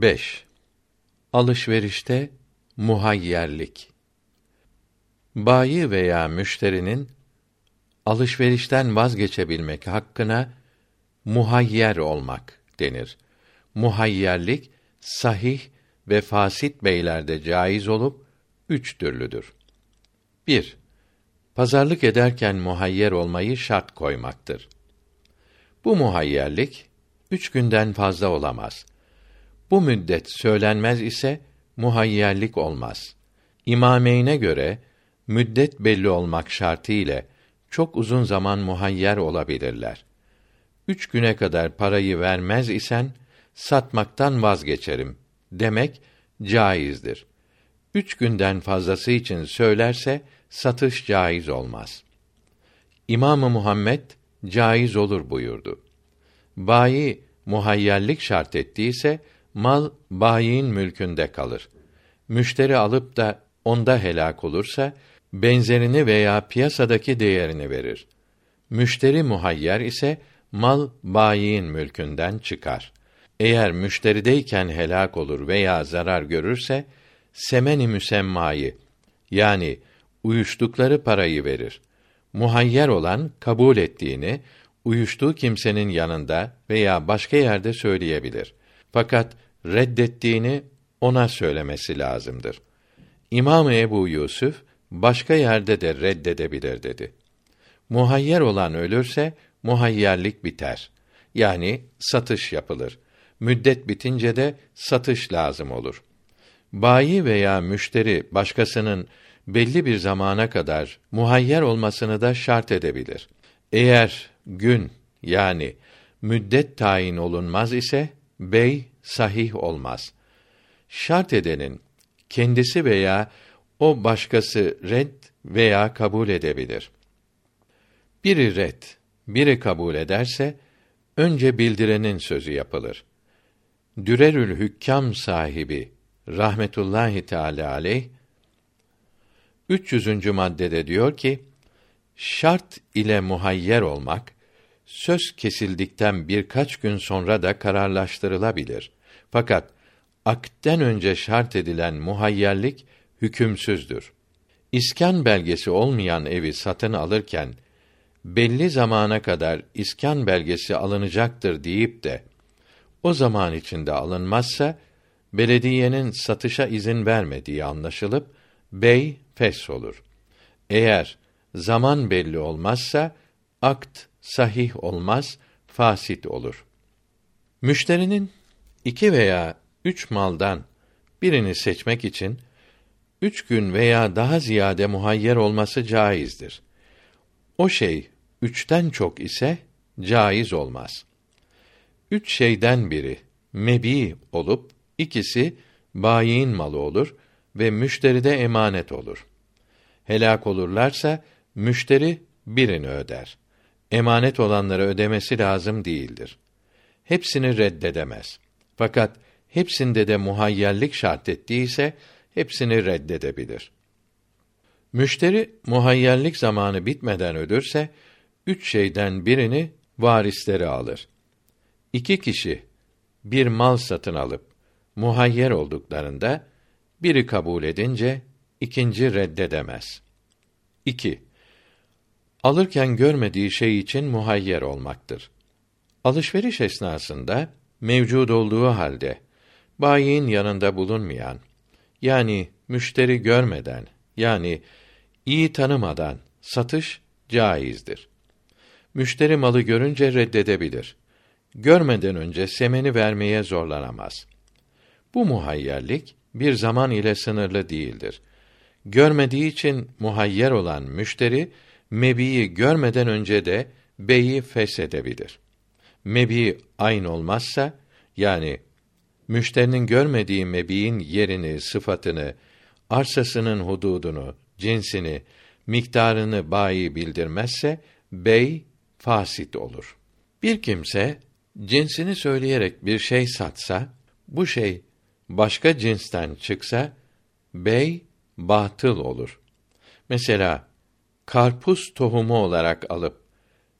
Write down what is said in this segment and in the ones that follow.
5. Alışverişte muhayyerlik. Bayi veya müşterinin alışverişten vazgeçebilmek hakkına muhayyer olmak denir. Muhayyerlik sahih ve fasit beylerde caiz olup üç türlüdür. 1. Pazarlık ederken muhayyer olmayı şart koymaktır. Bu muhayyerlik üç günden fazla olamaz. Bu müddet söylenmez ise muhayyerlik olmaz. İmameyne göre müddet belli olmak şartı ile çok uzun zaman muhayyer olabilirler. Üç güne kadar parayı vermez isen satmaktan vazgeçerim demek caizdir. Üç günden fazlası için söylerse satış caiz olmaz. İmamı Muhammed caiz olur buyurdu. Bayi muhayyerlik şart ettiyse mal bayiin mülkünde kalır. Müşteri alıp da onda helak olursa benzerini veya piyasadaki değerini verir. Müşteri muhayyer ise mal bayiin mülkünden çıkar. Eğer müşterideyken helak olur veya zarar görürse semeni müsemmayı yani uyuştukları parayı verir. Muhayyer olan kabul ettiğini uyuştuğu kimsenin yanında veya başka yerde söyleyebilir. Fakat reddettiğini ona söylemesi lazımdır. İmam Ebu Yusuf başka yerde de reddedebilir dedi. Muhayyer olan ölürse muhayyerlik biter. Yani satış yapılır. Müddet bitince de satış lazım olur. Bayi veya müşteri başkasının belli bir zamana kadar muhayyer olmasını da şart edebilir. Eğer gün yani müddet tayin olunmaz ise bey sahih olmaz. Şart edenin kendisi veya o başkası red veya kabul edebilir. Biri red, biri kabul ederse önce bildirenin sözü yapılır. Dürerül Hükkam sahibi rahmetullahi teala aleyh 300. maddede diyor ki şart ile muhayyer olmak söz kesildikten birkaç gün sonra da kararlaştırılabilir. Fakat akden önce şart edilen muhayyerlik hükümsüzdür. İskan belgesi olmayan evi satın alırken belli zamana kadar iskan belgesi alınacaktır deyip de o zaman içinde alınmazsa belediyenin satışa izin vermediği anlaşılıp bey fes olur. Eğer zaman belli olmazsa akt sahih olmaz, fasit olur. Müşterinin iki veya üç maldan birini seçmek için üç gün veya daha ziyade muhayyer olması caizdir. O şey üçten çok ise caiz olmaz. Üç şeyden biri mebi olup ikisi bayiin malı olur ve müşteride emanet olur. Helak olurlarsa müşteri birini öder. Emanet olanları ödemesi lazım değildir. Hepsini reddedemez. Fakat hepsinde de muhayyerlik şart ettiyse hepsini reddedebilir. Müşteri muhayyerlik zamanı bitmeden ölürse üç şeyden birini varisleri alır. İki kişi bir mal satın alıp muhayyer olduklarında biri kabul edince ikinci reddedemez. 2. Alırken görmediği şey için muhayyer olmaktır. Alışveriş esnasında mevcud olduğu halde bayiin yanında bulunmayan yani müşteri görmeden yani iyi tanımadan satış caizdir. Müşteri malı görünce reddedebilir. Görmeden önce semeni vermeye zorlanamaz. Bu muhayyerlik bir zaman ile sınırlı değildir. Görmediği için muhayyer olan müşteri mebiyi görmeden önce de beyi feshedebilir. Mebi aynı olmazsa yani müşterinin görmediği mebiğin yerini, sıfatını, arsasının hududunu, cinsini, miktarını bayi bildirmezse bey fasit olur. Bir kimse cinsini söyleyerek bir şey satsa, bu şey başka cinsten çıksa bey batıl olur. Mesela karpuz tohumu olarak alıp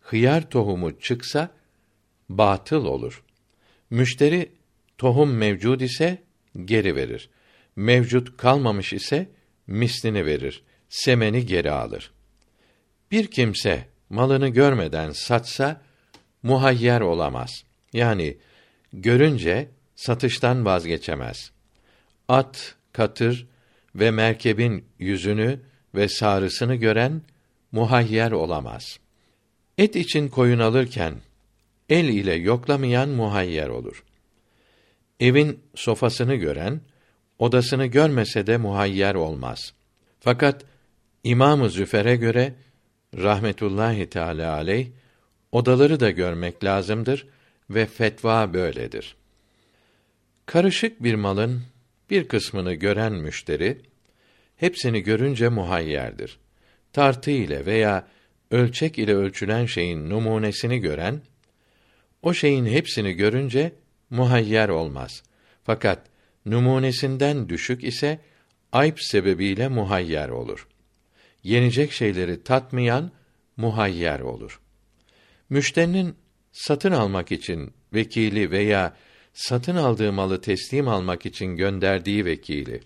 hıyar tohumu çıksa batıl olur. Müşteri Tohum mevcud ise geri verir. Mevcut kalmamış ise mislini verir. Semeni geri alır. Bir kimse malını görmeden satsa muhayyer olamaz. Yani görünce satıştan vazgeçemez. At, katır ve merkebin yüzünü ve sarısını gören muhayyer olamaz. Et için koyun alırken el ile yoklamayan muhayyer olur. Evin sofasını gören odasını görmese de muhayyer olmaz. Fakat İmam-ı Züfer'e göre rahmetullahi teala aleyh odaları da görmek lazımdır ve fetva böyledir. Karışık bir malın bir kısmını gören müşteri hepsini görünce muhayyerdir. Tartı ile veya ölçek ile ölçülen şeyin numunesini gören o şeyin hepsini görünce muhayyer olmaz. Fakat numunesinden düşük ise ayıp sebebiyle muhayyer olur. Yenecek şeyleri tatmayan muhayyer olur. Müşterinin satın almak için vekili veya satın aldığı malı teslim almak için gönderdiği vekili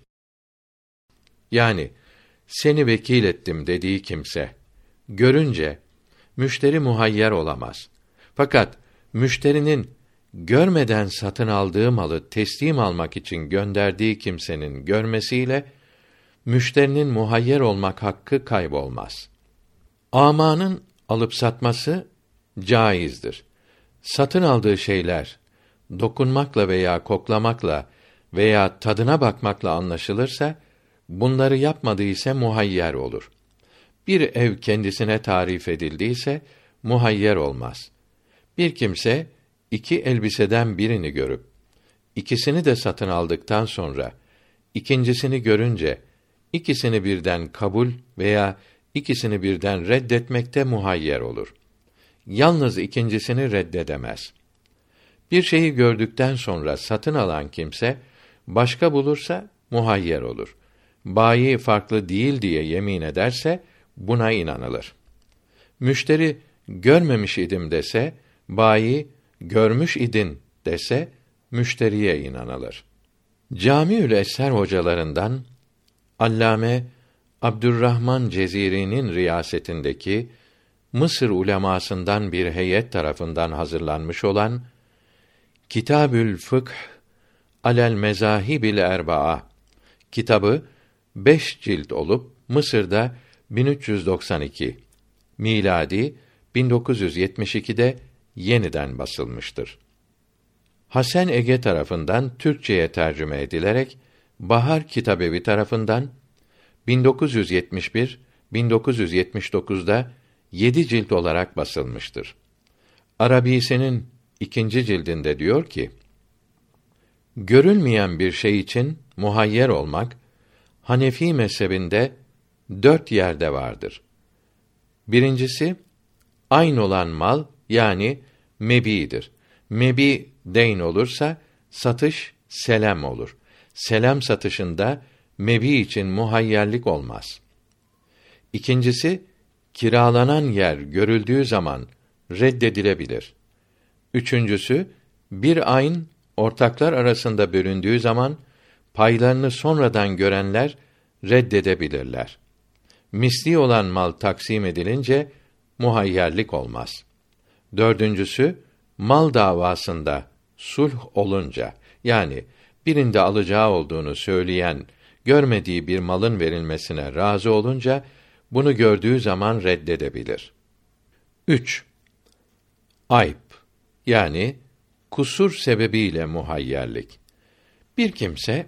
yani seni vekil ettim dediği kimse görünce müşteri muhayyer olamaz. Fakat müşterinin görmeden satın aldığı malı teslim almak için gönderdiği kimsenin görmesiyle müşterinin muhayyer olmak hakkı kaybolmaz. Amanın alıp satması caizdir. Satın aldığı şeyler dokunmakla veya koklamakla veya tadına bakmakla anlaşılırsa bunları yapmadığı ise muhayyer olur. Bir ev kendisine tarif edildiyse muhayyer olmaz. Bir kimse iki elbiseden birini görüp ikisini de satın aldıktan sonra ikincisini görünce ikisini birden kabul veya ikisini birden reddetmekte muhayyer olur. Yalnız ikincisini reddedemez. Bir şeyi gördükten sonra satın alan kimse başka bulursa muhayyer olur. Bayi farklı değil diye yemin ederse buna inanılır. Müşteri görmemiş idim dese, bayi görmüş idin dese müşteriye inanılır. Camiül Eser hocalarından Allame Abdurrahman Ceziri'nin riyasetindeki Mısır ulemasından bir heyet tarafından hazırlanmış olan Kitabül Fıkh alel mezahibil erbaa kitabı beş cilt olup Mısır'da 1392 miladi 1972'de yeniden basılmıştır. Hasan Ege tarafından Türkçeye tercüme edilerek Bahar Kitabevi tarafından 1971 1979'da yedi cilt olarak basılmıştır. Arabisi'nin ikinci cildinde diyor ki, görülmeyen bir şey için muhayyer olmak, Hanefi mezhebinde dört yerde vardır. Birincisi, aynı olan mal, yani mebidir. Mebi deyn olursa, satış selam olur. Selam satışında, mebi için muhayyerlik olmaz. İkincisi, kiralanan yer görüldüğü zaman reddedilebilir. Üçüncüsü, bir ayın ortaklar arasında bölündüğü zaman paylarını sonradan görenler reddedebilirler. Misli olan mal taksim edilince muhayyerlik olmaz. Dördüncüsü, mal davasında sulh olunca, yani birinde alacağı olduğunu söyleyen, görmediği bir malın verilmesine razı olunca, bunu gördüğü zaman reddedebilir. 3. Ayıp yani kusur sebebiyle muhayyerlik. Bir kimse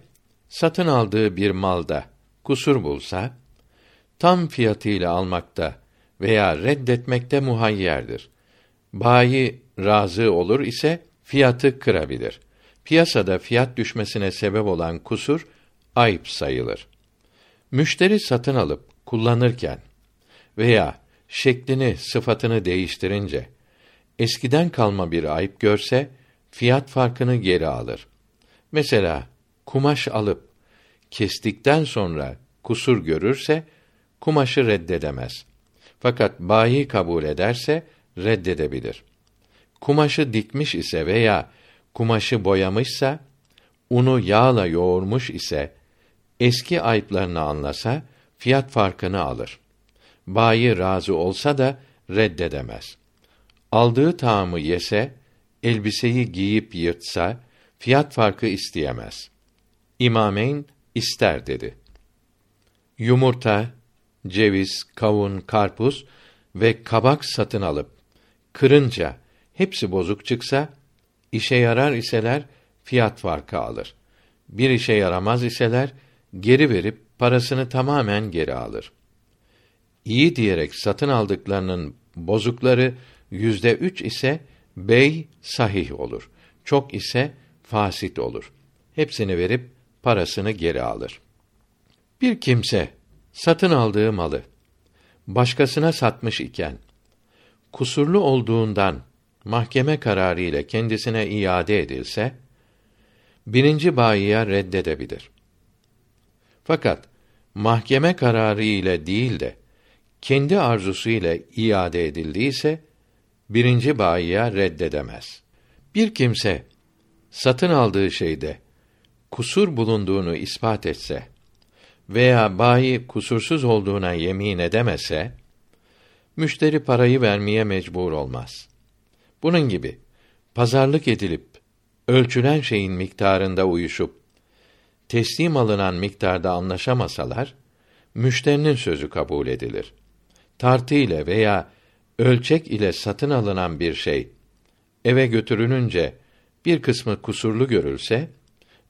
satın aldığı bir malda kusur bulsa tam fiyatıyla almakta veya reddetmekte muhayyerdir. Bayi razı olur ise fiyatı kırabilir. Piyasada fiyat düşmesine sebep olan kusur ayıp sayılır. Müşteri satın alıp kullanırken veya şeklini, sıfatını değiştirince eskiden kalma bir ayıp görse fiyat farkını geri alır. Mesela kumaş alıp kestikten sonra kusur görürse kumaşı reddedemez. Fakat bayi kabul ederse reddedebilir. Kumaşı dikmiş ise veya kumaşı boyamışsa unu yağla yoğurmuş ise eski ayıplarını anlasa fiyat farkını alır. Bayi razı olsa da reddedemez. Aldığı taamı yese, elbiseyi giyip yırtsa fiyat farkı isteyemez. İmameyn ister dedi. Yumurta, ceviz, kavun, karpuz ve kabak satın alıp kırınca hepsi bozuk çıksa işe yarar iseler fiyat farkı alır. Bir işe yaramaz iseler geri verip parasını tamamen geri alır. İyi diyerek satın aldıklarının bozukları yüzde üç ise bey sahih olur. Çok ise fasit olur. Hepsini verip parasını geri alır. Bir kimse satın aldığı malı başkasına satmış iken kusurlu olduğundan mahkeme kararı ile kendisine iade edilse birinci bayiye reddedebilir. Fakat mahkeme kararı ile değil de kendi arzusu ile iade edildiyse birinci bayiye reddedemez. Bir kimse satın aldığı şeyde kusur bulunduğunu ispat etse veya bayi kusursuz olduğuna yemin edemese müşteri parayı vermeye mecbur olmaz. Bunun gibi pazarlık edilip ölçülen şeyin miktarında uyuşup teslim alınan miktarda anlaşamasalar müşterinin sözü kabul edilir. Tartı ile veya ölçek ile satın alınan bir şey eve götürülünce bir kısmı kusurlu görülse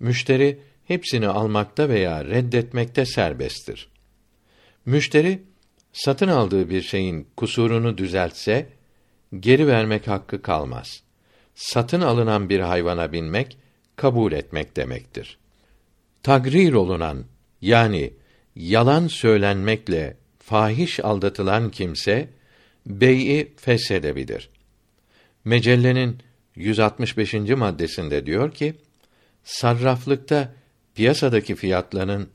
müşteri hepsini almakta veya reddetmekte serbesttir. Müşteri satın aldığı bir şeyin kusurunu düzeltse geri vermek hakkı kalmaz. Satın alınan bir hayvana binmek kabul etmek demektir. Tagrir olunan yani yalan söylenmekle fahiş aldatılan kimse bey'i feshedebilir. Mecellenin 165. maddesinde diyor ki: Sarraflıkta piyasadaki fiyatların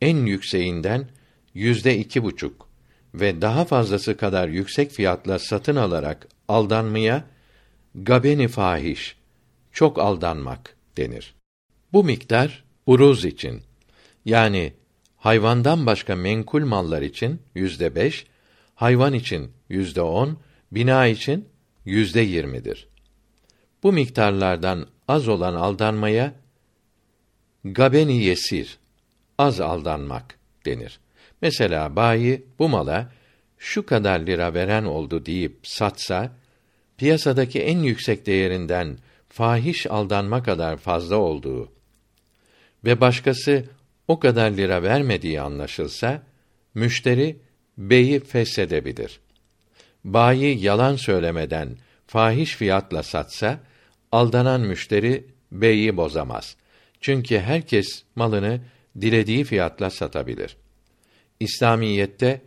en yükseğinden yüzde iki buçuk ve daha fazlası kadar yüksek fiyatla satın alarak aldanmaya gabeni fahiş, çok aldanmak denir. Bu miktar uruz için yani hayvandan başka menkul mallar için yüzde beş, hayvan için yüzde on, bina için yüzde yirmidir. Bu miktarlardan az olan aldanmaya gabeni yesir, az aldanmak denir. Mesela bayi bu mala şu kadar lira veren oldu deyip satsa, piyasadaki en yüksek değerinden fahiş aldanma kadar fazla olduğu ve başkası o kadar lira vermediği anlaşılsa, müşteri beyi feshedebilir. Bayi yalan söylemeden fahiş fiyatla satsa, aldanan müşteri beyi bozamaz. Çünkü herkes malını dilediği fiyatla satabilir. İslamiyette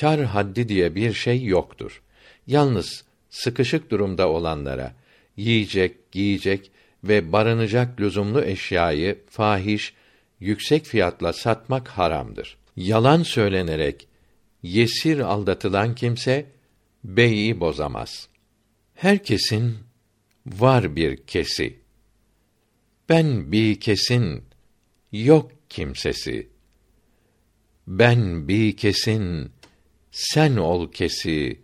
kar haddi diye bir şey yoktur. Yalnız sıkışık durumda olanlara yiyecek, giyecek ve barınacak lüzumlu eşyayı fahiş, yüksek fiyatla satmak haramdır. Yalan söylenerek yesir aldatılan kimse beyi bozamaz. Herkesin var bir kesi. Ben bir kesin yok kimsesi. Ben bir kesin sen ol kesi.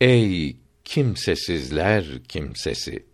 Ey kimsesizler kimsesi.